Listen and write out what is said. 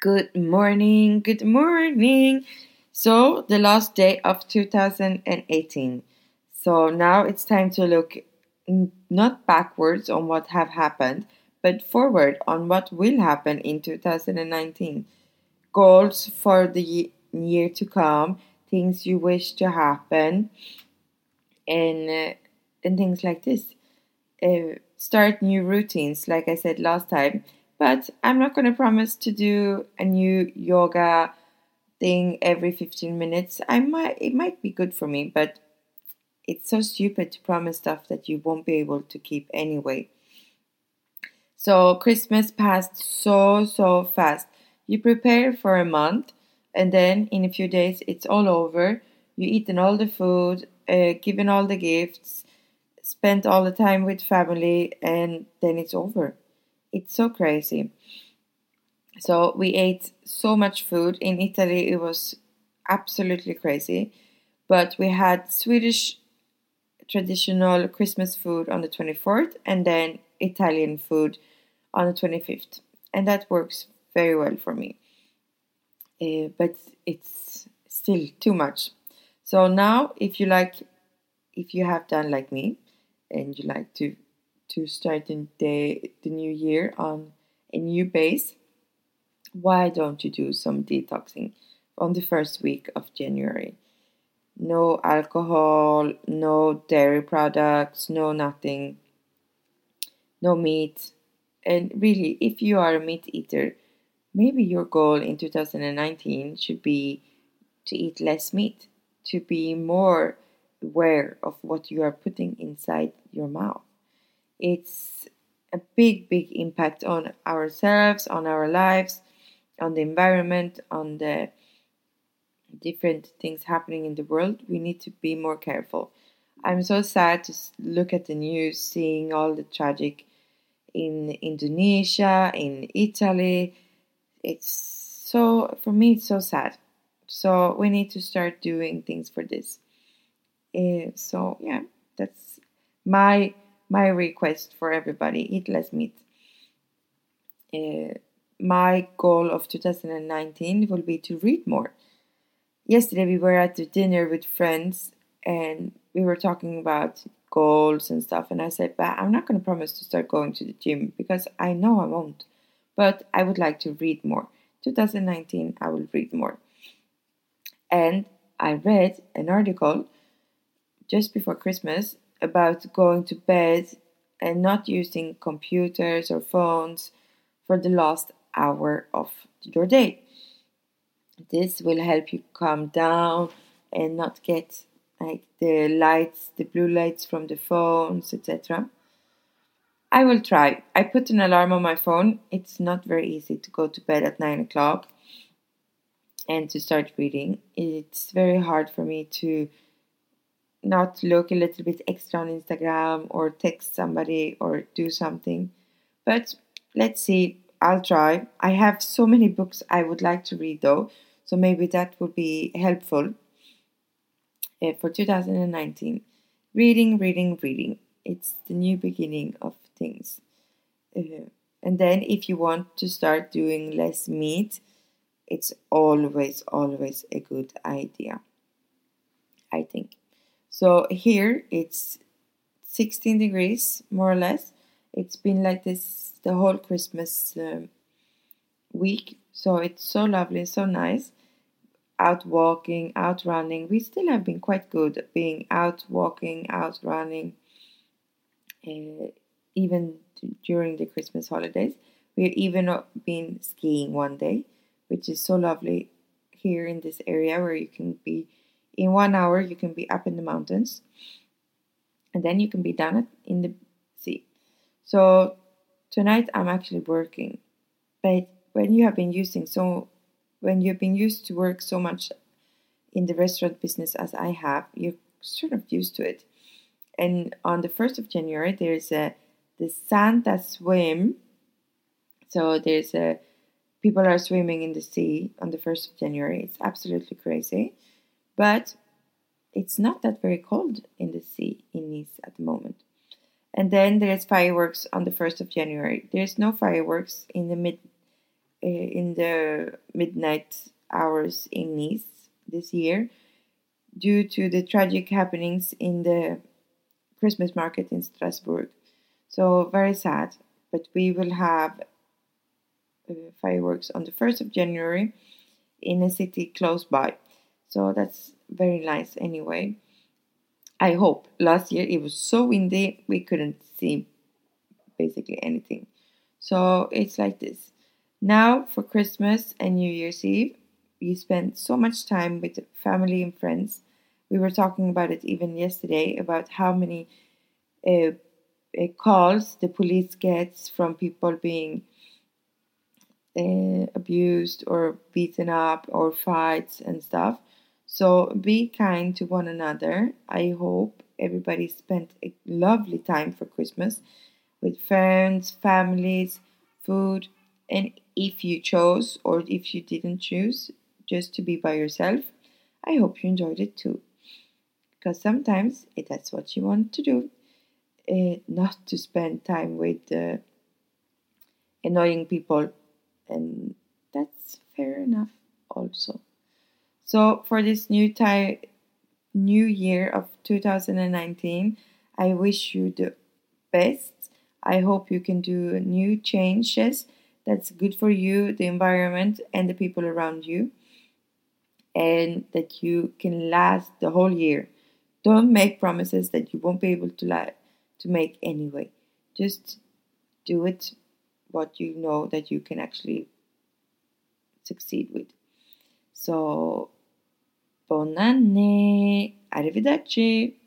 Good morning, good morning. So, the last day of 2018. So, now it's time to look not backwards on what have happened, but forward on what will happen in 2019. Goals for the year to come, things you wish to happen, and uh, and things like this. Uh, start new routines, like I said last time but I'm not going to promise to do a new yoga thing every 15 minutes. I might it might be good for me, but it's so stupid to promise stuff that you won't be able to keep anyway. So Christmas passed so so fast. You prepare for a month and then in a few days it's all over. You eaten all the food, uh, given all the gifts, spent all the time with family and then it's over. It's so crazy. So we ate so much food. In Italy, it was absolutely crazy. But we had Swedish traditional Christmas food on the 24th and then Italian food on the 25th. And that works very well for me. Uh, but it's still too much. So now, if you like, if you have done like me and you like to to start the, the new year on a new base, why don't you do some detoxing on the first week of January? No alcohol, no dairy products, no nothing, no meat. And really, if you are a meat eater, maybe your goal in 2019 should be to eat less meat, to be more aware of what you are putting inside your mouth it's a big, big impact on ourselves, on our lives, on the environment, on the different things happening in the world. We need to be more careful. I'm so sad to look at the news, seeing all the tragic in Indonesia, in Italy. It's so, for me, it's so sad. So we need to start doing things for this. Uh, so, yeah, that's my my request for everybody eat less meat. Uh, my goal of 2019 will be to read more. Yesterday we were at the dinner with friends and we were talking about goals and stuff and I said, "But I'm not going to promise to start going to the gym because I know I won't. But I would like to read more. 2019 I will read more." And I read an article just before Christmas about going to bed and not using computers or phones for the last hour of your day. This will help you calm down and not get like the lights, the blue lights from the phones, etc. I will try. I put an alarm on my phone. It's not very easy to go to bed at 9 o'clock and to start reading. It's very hard for me to not look a little bit extra on Instagram or text somebody or do something. But let's see, I'll try. I have so many books I would like to read though, so maybe that would be helpful uh, for 2019. Reading, reading, reading. It's the new beginning of things. Uh, and then if you want to start doing less meat, it's always, always a good idea. I think. So here it's 16 degrees more or less. It's been like this the whole Christmas um, week. So it's so lovely, so nice. Out walking, out running. We still have been quite good at being out walking, out running, uh, even during the Christmas holidays. We've even been skiing one day, which is so lovely here in this area where you can be in one hour you can be up in the mountains and then you can be down in the sea. So tonight i'm actually working. But when you have been using so when you've been used to work so much in the restaurant business as i have you're sort of used to it. And on the 1st of january there's a the santa swim. So there's a people are swimming in the sea on the 1st of january. It's absolutely crazy but it's not that very cold in the sea in Nice at the moment. And then there's fireworks on the 1st of January. There's no fireworks in the mid in the midnight hours in Nice this year due to the tragic happenings in the Christmas market in Strasbourg. So, very sad, but we will have uh, fireworks on the 1st of January in a city close by. So, that's very nice anyway. I hope. Last year it was so windy we couldn't see basically anything. So it's like this. Now for Christmas and New Year's Eve, we spend so much time with family and friends. We were talking about it even yesterday about how many uh, uh, calls the police gets from people being uh, abused or beaten up or fights and stuff. So be kind to one another. I hope everybody spent a lovely time for Christmas with friends, families, food, and if you chose or if you didn't choose just to be by yourself, I hope you enjoyed it too. Because sometimes that's what you want to do, uh, not to spend time with uh, annoying people, and that's fair enough also. So for this new new year of 2019, I wish you the best. I hope you can do new changes that's good for you, the environment, and the people around you, and that you can last the whole year. Don't make promises that you won't be able to to make anyway. Just do it what you know that you can actually succeed with. So Buon anni! Arrivederci!